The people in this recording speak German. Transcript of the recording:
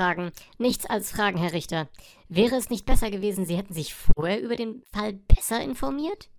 Fragen. Nichts als Fragen, Herr Richter. Wäre es nicht besser gewesen, Sie hätten sich vorher über den Fall besser informiert?